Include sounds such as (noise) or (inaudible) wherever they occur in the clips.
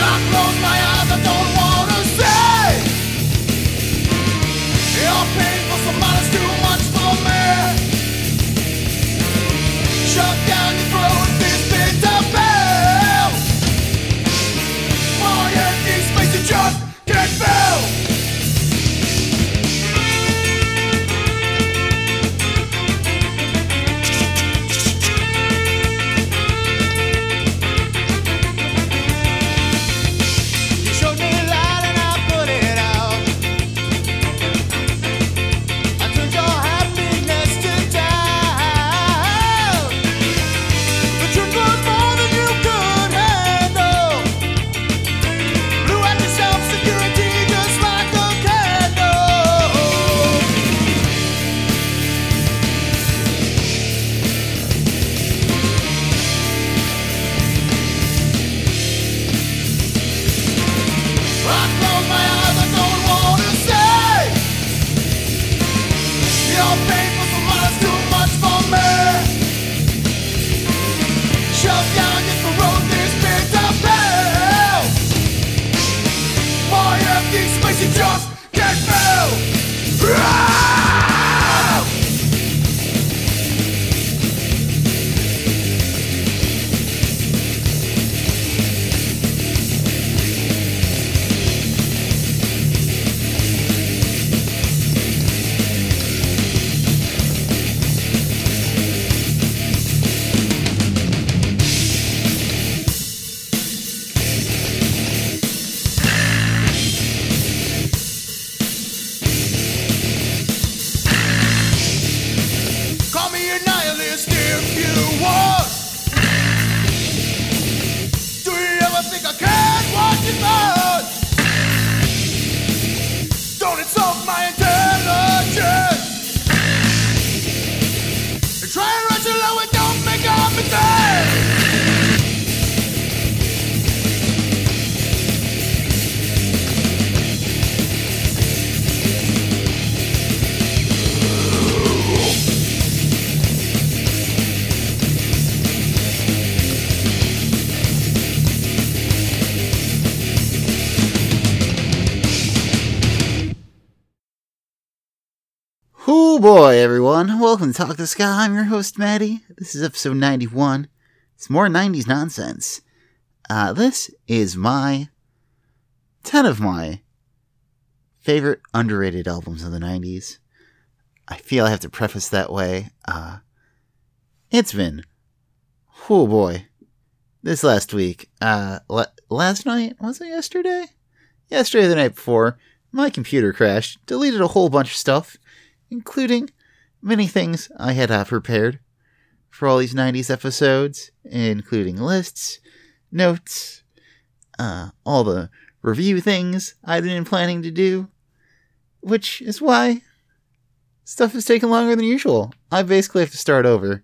I close my eyes, I don't boy, everyone. Welcome to Talk to Sky. I'm your host, Maddie. This is episode 91. It's more 90s nonsense. Uh, this is my 10 of my favorite underrated albums of the 90s. I feel I have to preface that way. Uh, it's been, oh boy, this last week, uh, la- last night, was it yesterday? Yesterday, the night before, my computer crashed, deleted a whole bunch of stuff, including many things I had uh, prepared for all these 90s episodes, including lists, notes, uh, all the review things I'd been planning to do, which is why stuff is taking longer than usual. I basically have to start over,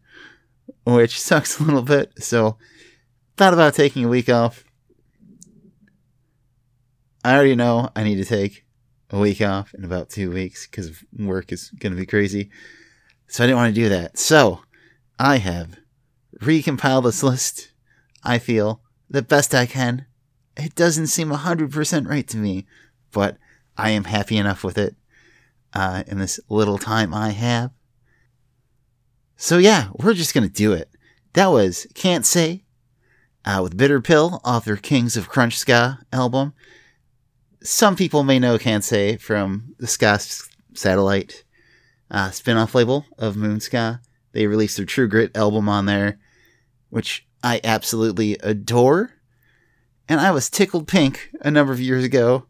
which (laughs) sucks a little bit, so thought about taking a week off. I already know I need to take a week off in about two weeks because work is going to be crazy. So I didn't want to do that. So I have recompiled this list. I feel the best I can. It doesn't seem 100% right to me, but I am happy enough with it uh, in this little time I have. So yeah, we're just going to do it. That was Can't Say uh, with Bitter Pill their Kings of Crunch Ska album some people may know Kansei from the Ska Satellite uh, spin-off label of Moonska. They released their True Grit album on there, which I absolutely adore. And I was tickled pink a number of years ago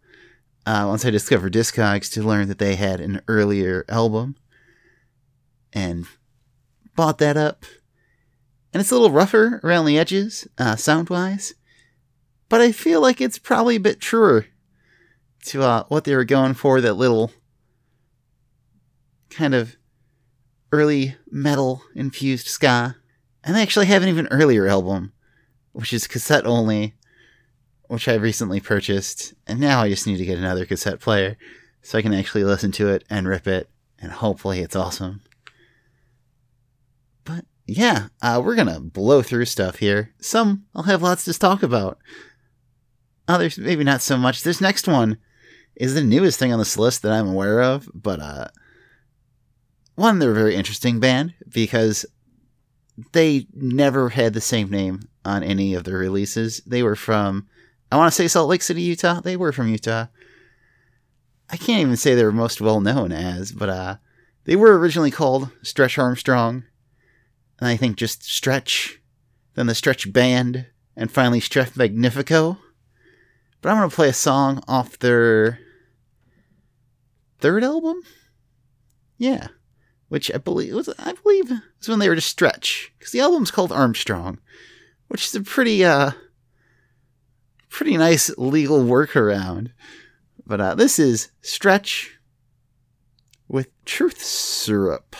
uh, once I discovered Discogs to learn that they had an earlier album and bought that up. And it's a little rougher around the edges, uh, sound-wise, but I feel like it's probably a bit truer to uh, what they were going for that little kind of early metal infused ska. And they actually have an even earlier album, which is cassette only, which I recently purchased. And now I just need to get another cassette player so I can actually listen to it and rip it. And hopefully it's awesome. But yeah, uh, we're going to blow through stuff here. Some I'll have lots to talk about. Others, maybe not so much. This next one is the newest thing on this list that I'm aware of. But uh, one, they're a very interesting band because they never had the same name on any of their releases. They were from, I want to say Salt Lake City, Utah. They were from Utah. I can't even say they were most well known as, but uh, they were originally called Stretch Armstrong, and I think just Stretch, then the Stretch Band, and finally Stretch Magnifico. But I'm going to play a song off their third album. Yeah, which I believe was I believe was when they were just Stretch because the album's called Armstrong, which is a pretty uh pretty nice legal workaround. But uh, this is Stretch with Truth Syrup.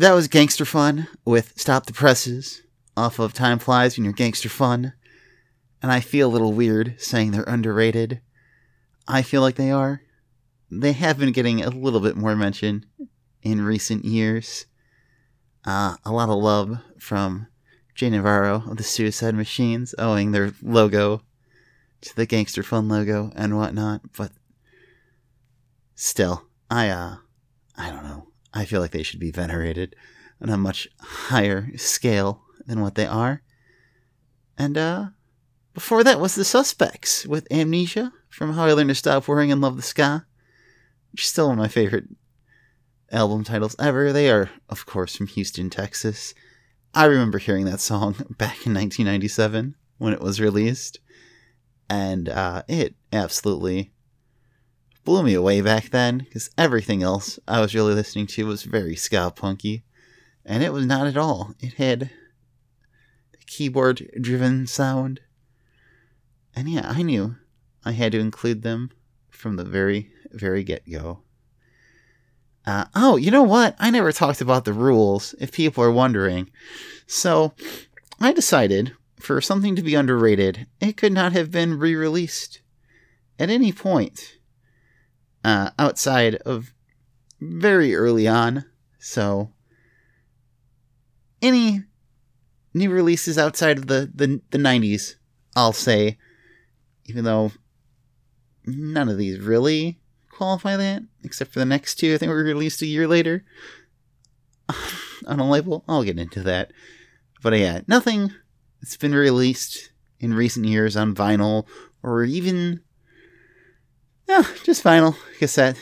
That was Gangster Fun with Stop the Presses off of Time Flies When You're Gangster Fun. And I feel a little weird saying they're underrated. I feel like they are. They have been getting a little bit more mention in recent years. Uh, a lot of love from Jay Navarro of the Suicide Machines, owing their logo to the Gangster Fun logo and whatnot. But still, I uh, I don't know. I feel like they should be venerated on a much higher scale than what they are. And uh, before that was the Suspects with Amnesia from How I Learned to Stop Worrying and Love the Ska, which is still one of my favorite album titles ever. They are, of course, from Houston, Texas. I remember hearing that song (laughs) back in 1997 when it was released, and uh, it absolutely blew me away back then because everything else I was really listening to was very ska punky, and it was not at all. It had the keyboard driven sound, and yeah, I knew I had to include them from the very, very get go. Uh, oh, you know what? I never talked about the rules, if people are wondering. So, I decided for something to be underrated, it could not have been re released at any point uh, outside of very early on. So, any new releases outside of the, the, the 90s, I'll say, even though none of these really qualify that, except for the next two I think were released a year later (sighs) on a label. I'll get into that. But yeah, nothing that's been released in recent years on vinyl or even yeah, just vinyl cassette.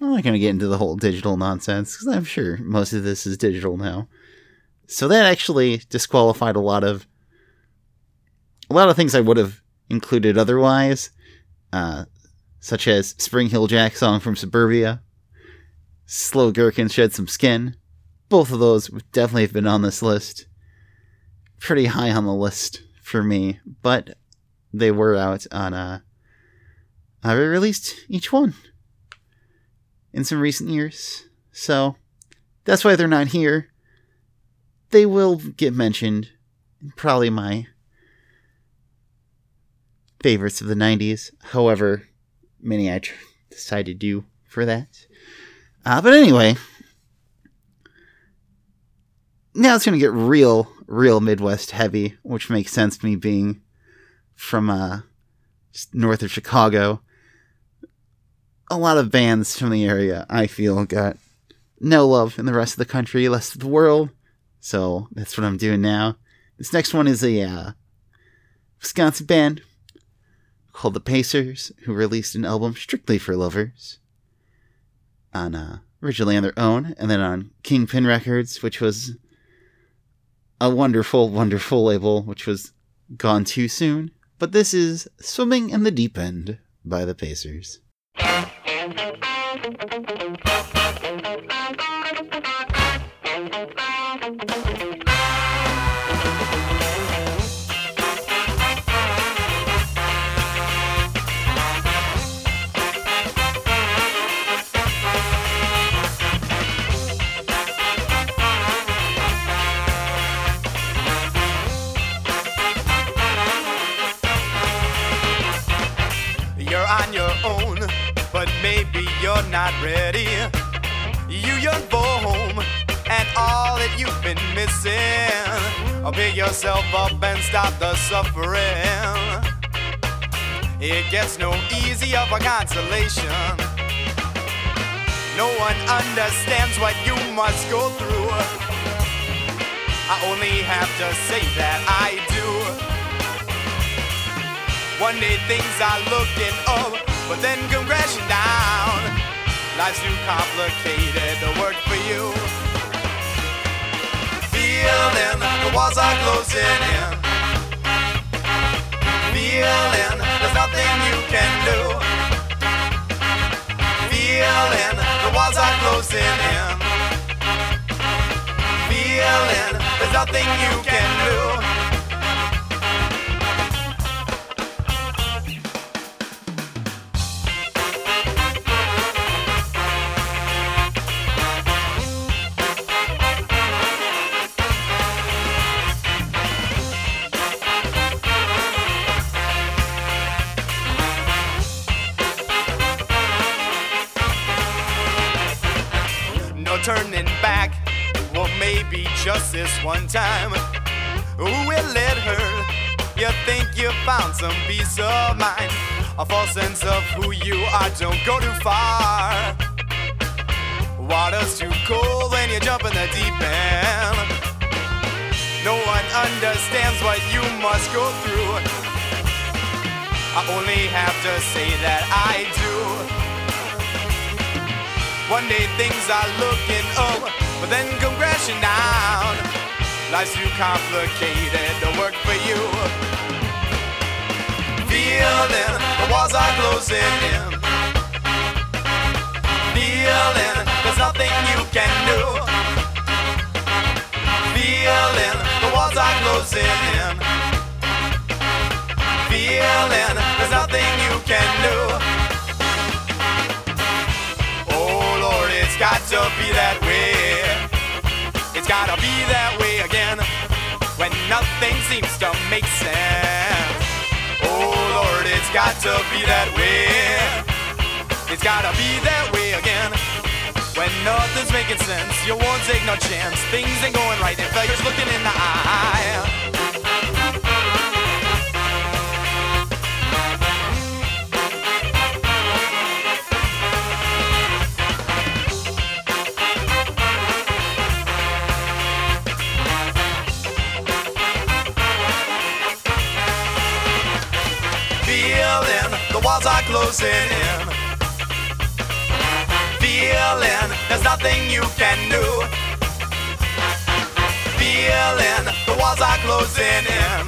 I'm not going to get into the whole digital nonsense because I'm sure most of this is digital now. So that actually disqualified a lot of a lot of things I would have included otherwise, uh, such as Spring Heeled Jack song from Suburbia, Slow Gherkin Shed Some Skin. Both of those would definitely have been on this list. Pretty high on the list for me, but they were out on I released each one in some recent years. So that's why they're not here. They will get mentioned probably my favorites of the 90s, however many I decide to do for that. Uh, but anyway, now it's going to get real, real Midwest heavy, which makes sense to me being from uh, north of Chicago a lot of bands from the area, I feel, got no love in the rest of the country, rest of the world. So that's what I'm doing now. This next one is a uh, Wisconsin band called the Pacers, who released an album strictly for lovers. On uh, originally on their own, and then on Kingpin Records, which was a wonderful, wonderful label, which was gone too soon. But this is Swimming in the Deep End by the Pacers. But maybe you're not ready. You yearn for home and all that you've been missing. Oh, pick yourself up and stop the suffering. It gets no easier for consolation. No one understands what you must go through. I only have to say that I do. One day things are looking up, but then crashing down. Life's too complicated to work for you. Feeling the walls are closing in. Feeling there's nothing you can do. Feeling the walls are closing in. Feeling there's nothing you can do. One time. Who will it hurt? You think you found some peace of mind? A false sense of who you are. Don't go too far. Water's too cold when you jump in the deep end. No one understands what you must go through. I only have to say that I do. One day things are looking up, but then come crashing down. Life's too complicated to work for you. Feeling the walls are closing in. Nothing seems to make sense. Oh Lord, it's got to be that way. It's gotta be that way again. When nothing's making sense, you won't take no chance. Things ain't going right, and failure's looking in the eye. Closing in. Feeling there's nothing you can do. Feeling the walls are closing in.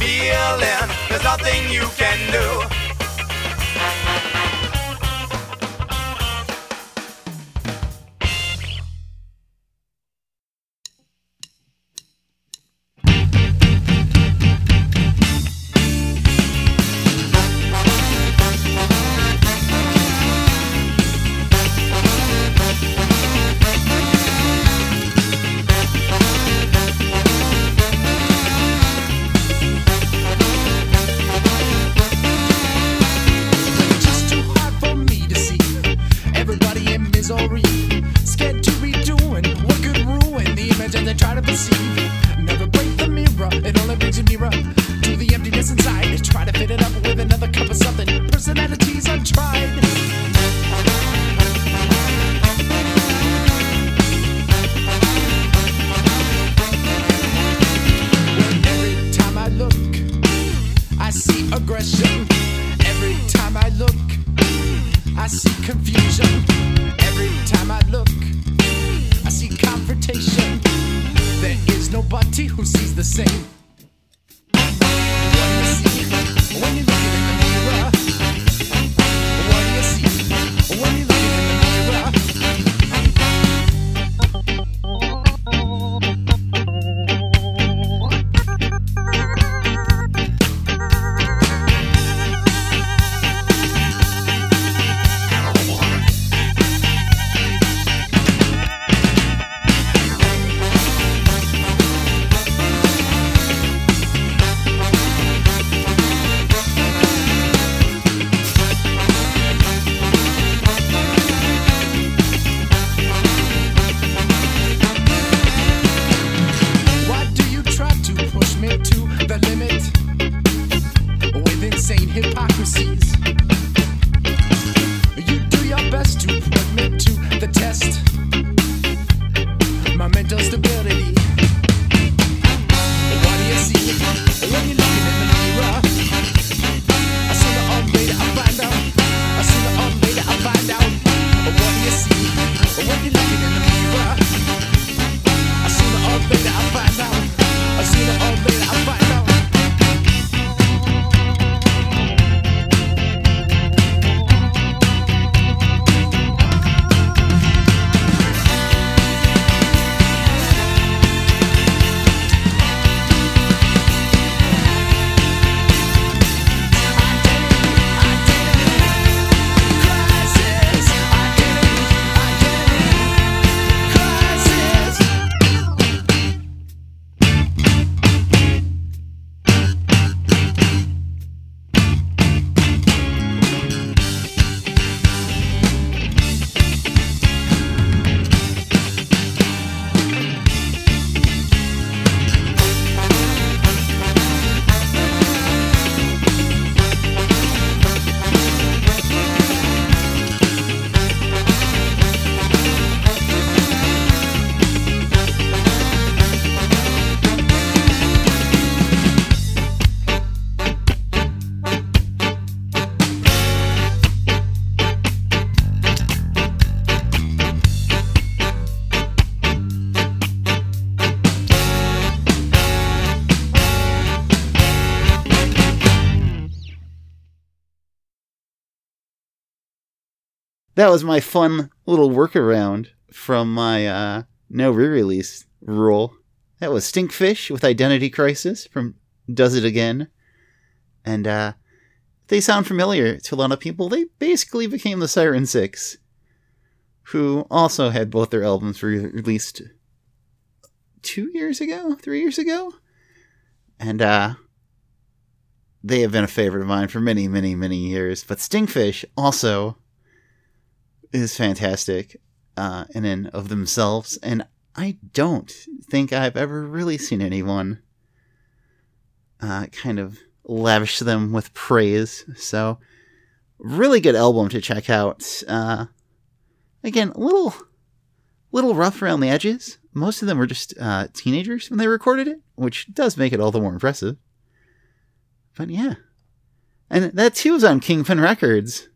Feeling there's nothing you can do. That was my fun little workaround from my uh, no re-release rule. That was Stinkfish with Identity Crisis from Does It Again. And uh, they sound familiar to a lot of people. They basically became the Siren Six, who also had both their albums re- released two years ago, three years ago. And uh, they have been a favorite of mine for many, many, many years. But Stinkfish also is fantastic uh, in and of themselves, and I don't think I've ever really seen anyone uh, kind of lavish them with praise. So, really good album to check out. Uh, again, a little, little rough around the edges. Most of them were just uh, teenagers when they recorded it, which does make it all the more impressive. But yeah, and that too was on Kingpin Records,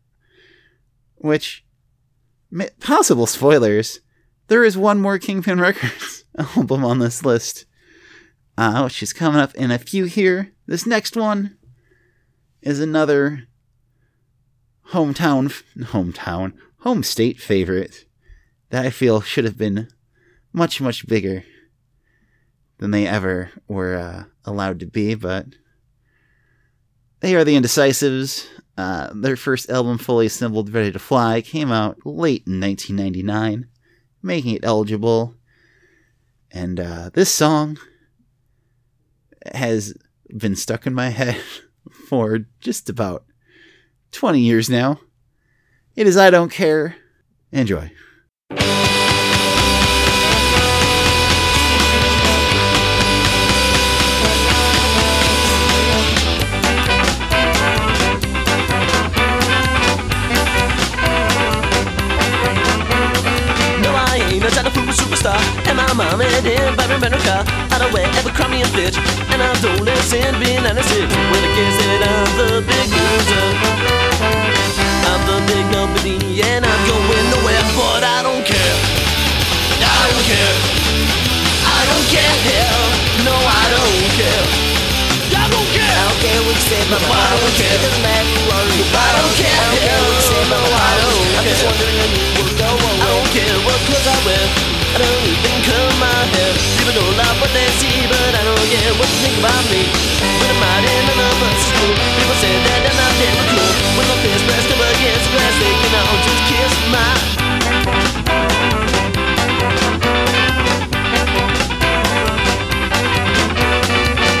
which possible spoilers. There is one more Kingpin (laughs) Records album on this list, uh, which is coming up in a few here. This next one is another hometown, hometown, home state favorite that I feel should have been much, much bigger than they ever were uh, allowed to be, but they are the Indecisives. Uh, their first album, Fully Assembled, Ready to Fly, came out late in 1999, making it eligible. And uh, this song has been stuck in my (laughs) head for just about 20 years now. It is I Don't Care. Enjoy. And my mom and dad buy me a rental car. I don't wear Abercrombie and Fitch. And I don't listen being 96. When I guess that I'm the big loser. I'm the big nobody. And I'm going nowhere. But I don't care. I don't care. I don't care. No, I don't care. I don't care. I don't care what you say, but I don't care. It doesn't matter who are you. I don't care. I don't care what you say, but I don't care. I'm just wondering when you will go away. I don't care what clothes I wear. I don't even curl my hair. People don't like what they see, but I don't care what you think about me. When I'm out in another bus school, people say that I'm not very cool. When my face pressed up against the glass, they can all just kiss my.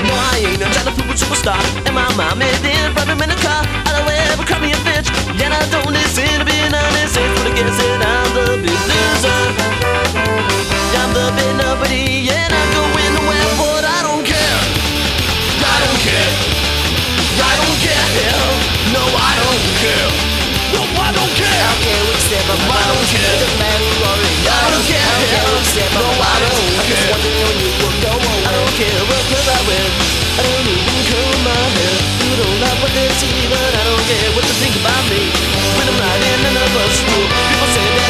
No, I ain't no China food superstar. And my mom made it, him in a car. I don't wear Abercrombie and Fitch. And I don't listen to being honest. It's when I guess that I'm the big loser. I'm the big nobody. And I'm going I don't care. I don't care. I don't care. No, I don't care. No, I don't care. I don't care what you say, but I don't care. It doesn't matter who are you. I don't care. I don't care what you say, but no, I don't care. I'm just wondering when you will go away. I don't care what I wear. I don't even curl my hair. You don't like what they see, but I don't care what they think about me. When I'm riding in a bus people say that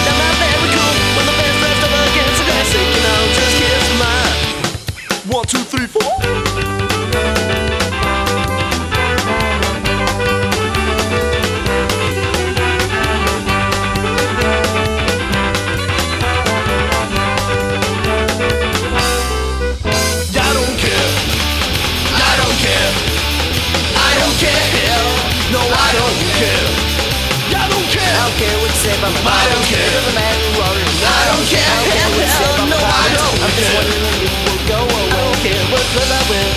care. I don't care what you say about me. I don't care. It doesn't matter who you. I don't care. I don't care what you say about me. No, I don't I'm just wondering you will go away. I don't care what clothes I wear.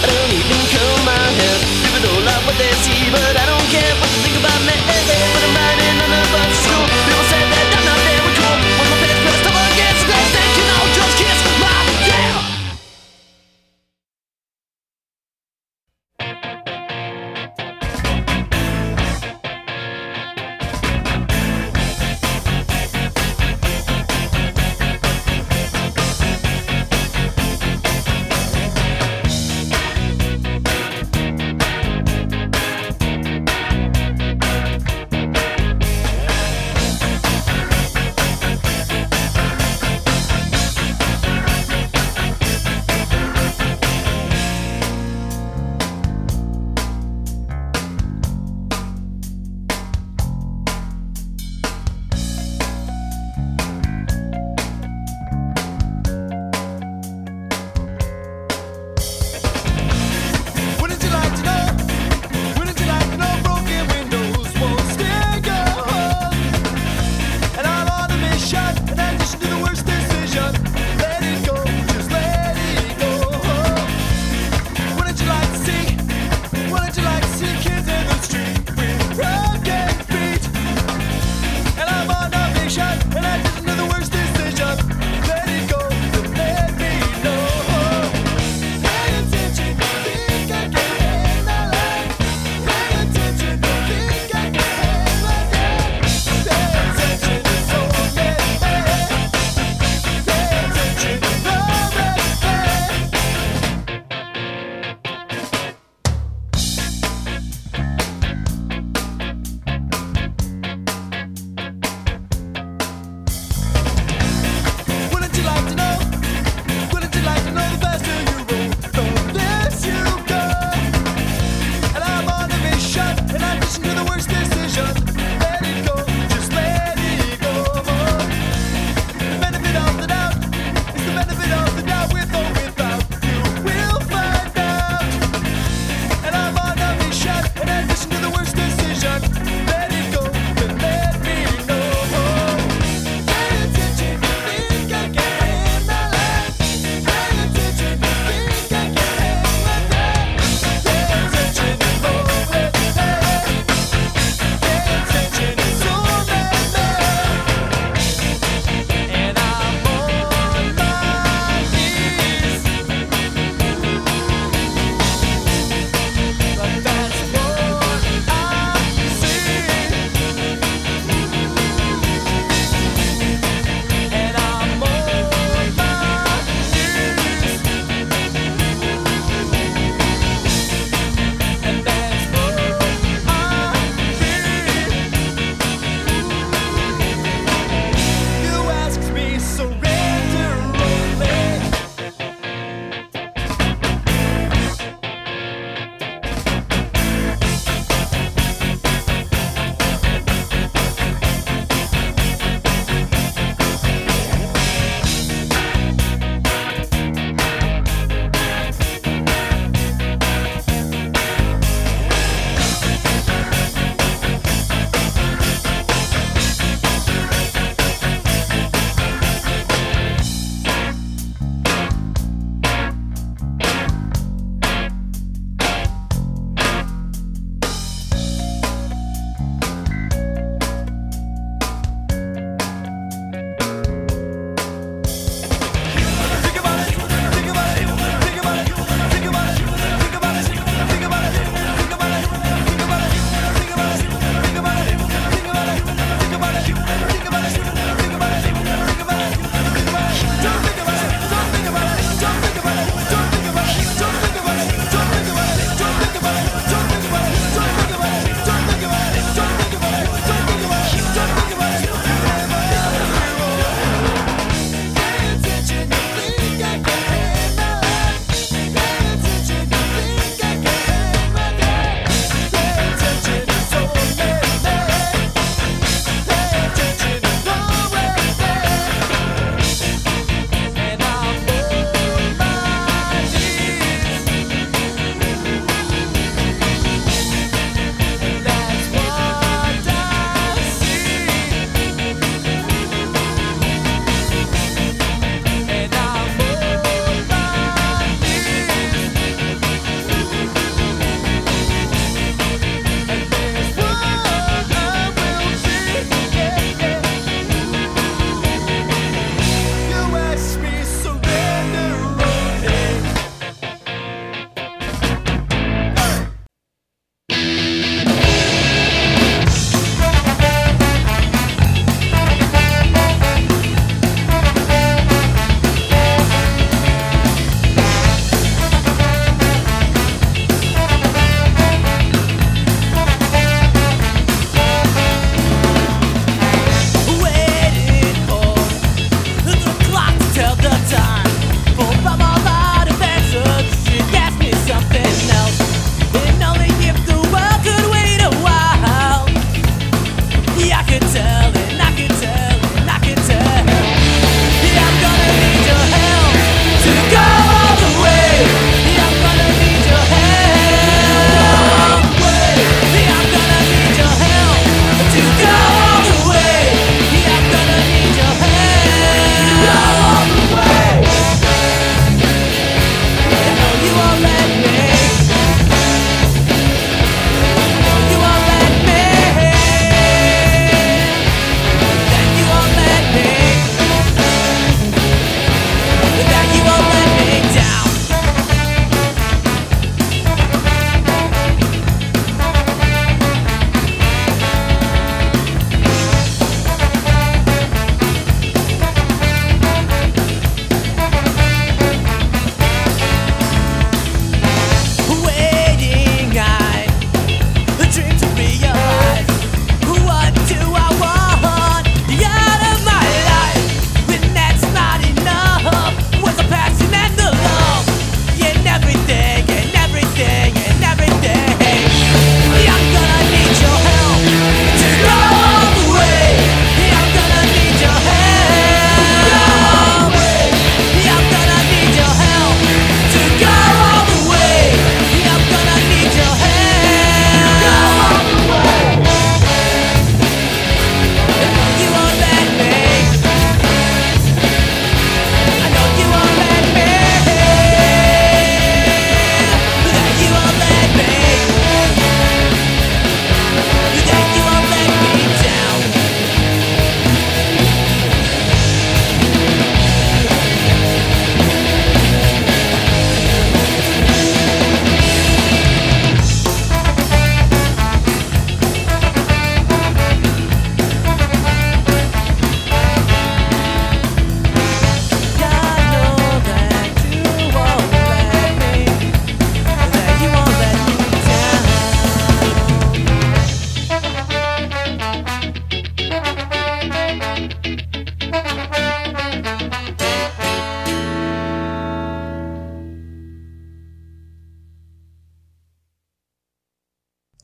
I don't even curl my hair. People don't like what they see, but I don't care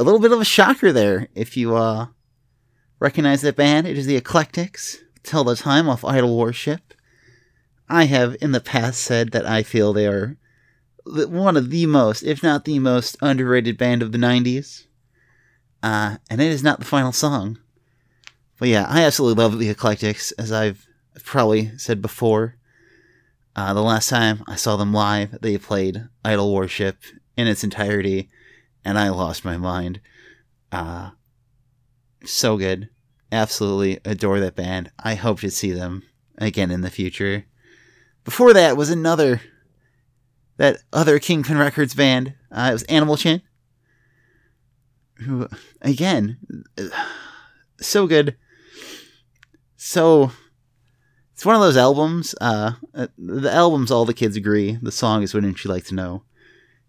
little bit of a shocker there if you uh recognize that band. It is the Eclectics. Tell the time off Idol Worship. I have in the past said that I feel they are one of the most, if not the most, underrated band of the 90s. Uh, and it is not the final song. But yeah, I absolutely love the Eclectics, as I've probably said before. Uh, the last time I saw them live, they played Idol Worship in its entirety, and I lost my mind. Uh, so good. Absolutely adore that band. I hope to see them again in the future. Before that was another, that other Kingpin Records band. Uh, it was Animal Chin. Who, again, so good. So, it's one of those albums. Uh, uh, the album's all the kids agree. The song is Wouldn't You Like to Know?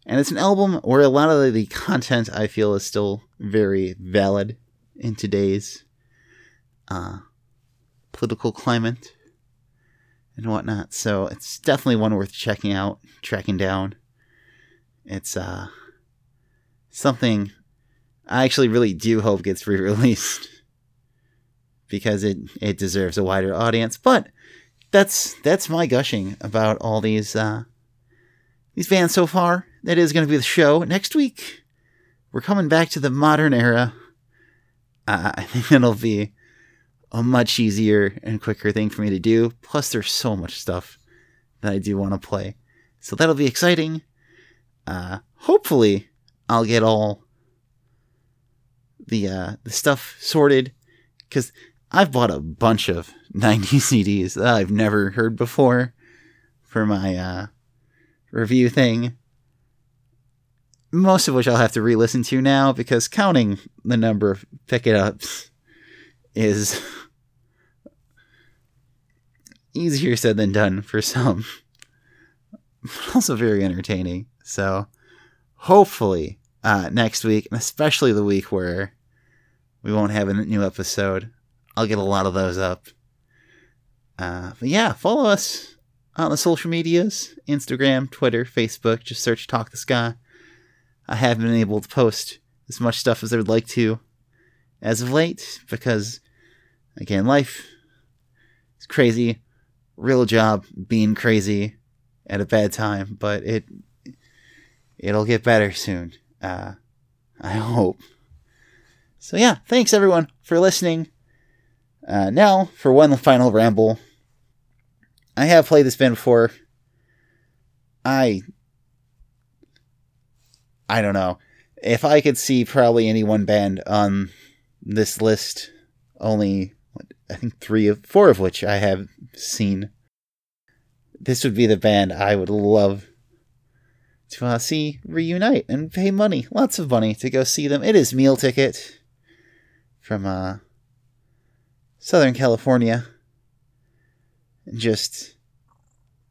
And it's an album where a lot of the content I feel is still very valid in today's uh, political climate and whatnot. So it's definitely one worth checking out, tracking down. It's uh, something I actually really do hope gets (laughs) re-released because it it deserves a wider audience. But that's that's my gushing about all these uh, these bands so far. That is going to be the show next week. We're coming back to the modern era. Uh, I (laughs) think it'll be a much easier and quicker thing for me to do. Plus, there's so much stuff that I do want to play, so that'll be exciting. Uh, hopefully, I'll get all the uh, the stuff sorted because I've bought a bunch of (laughs) 90 CDs that I've never heard before for my uh, review thing. Most of which I'll have to re listen to now because counting the number of pick it ups is easier said than done for some, but also very entertaining. So hopefully uh, next week, and especially the week where we won't have a new episode, I'll get a lot of those up. Uh, but yeah, follow us on the social medias Instagram, Twitter, Facebook. Just search Talk the Sky. I haven't been able to post as much stuff as I would like to as of late because, again, life is crazy. Real job being crazy at a bad time, but it it'll get better soon. Uh, I hope. So yeah, thanks everyone for listening. Uh, now for one final ramble. I have played this band before. I I don't know. If I could see probably any one band on this list, only I think three of four of which I have seen. This would be the band I would love to uh, see reunite and pay money, lots of money to go see them. It is meal ticket from uh, Southern California. Just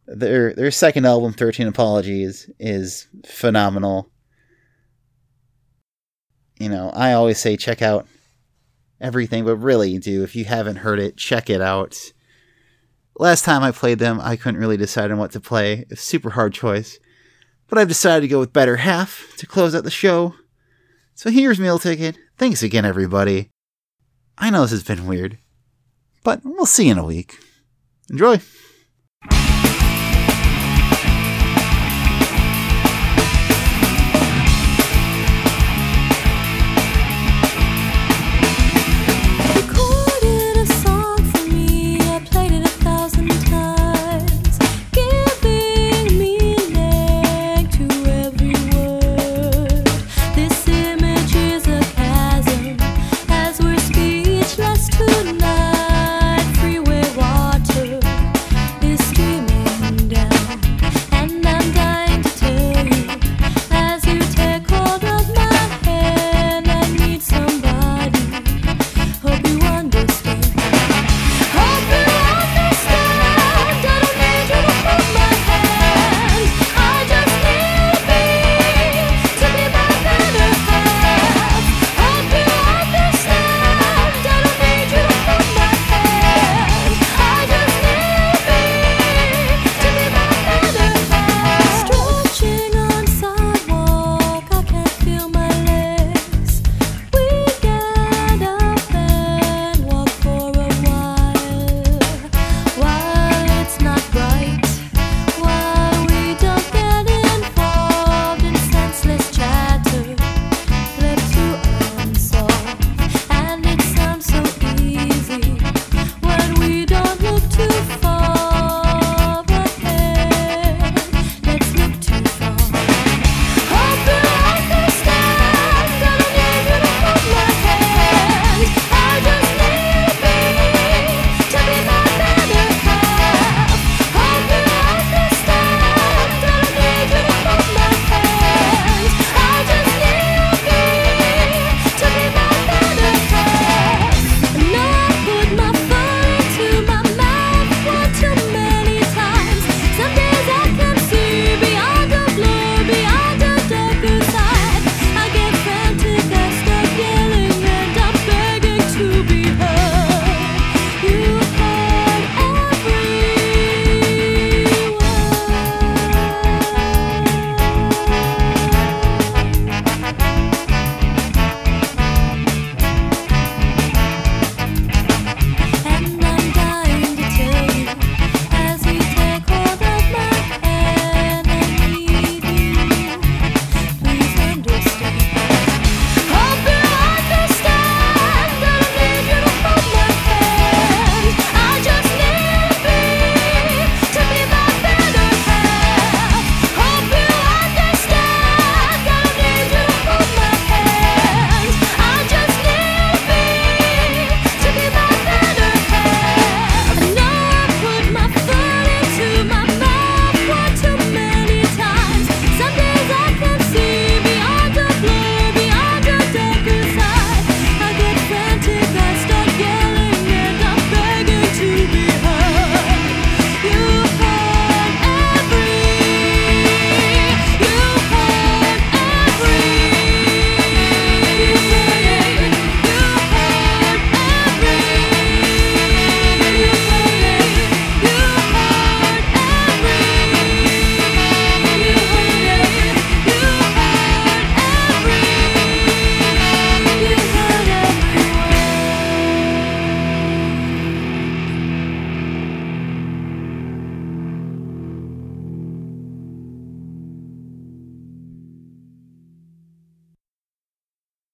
their their second album, Thirteen Apologies, is phenomenal. You know, I always say check out everything, but really do if you haven't heard it, check it out. Last time I played them, I couldn't really decide on what to play. It's super hard choice. But I've decided to go with Better Half to close out the show. So here's Meal Ticket. Thanks again, everybody. I know this has been weird, but we'll see you in a week. Enjoy!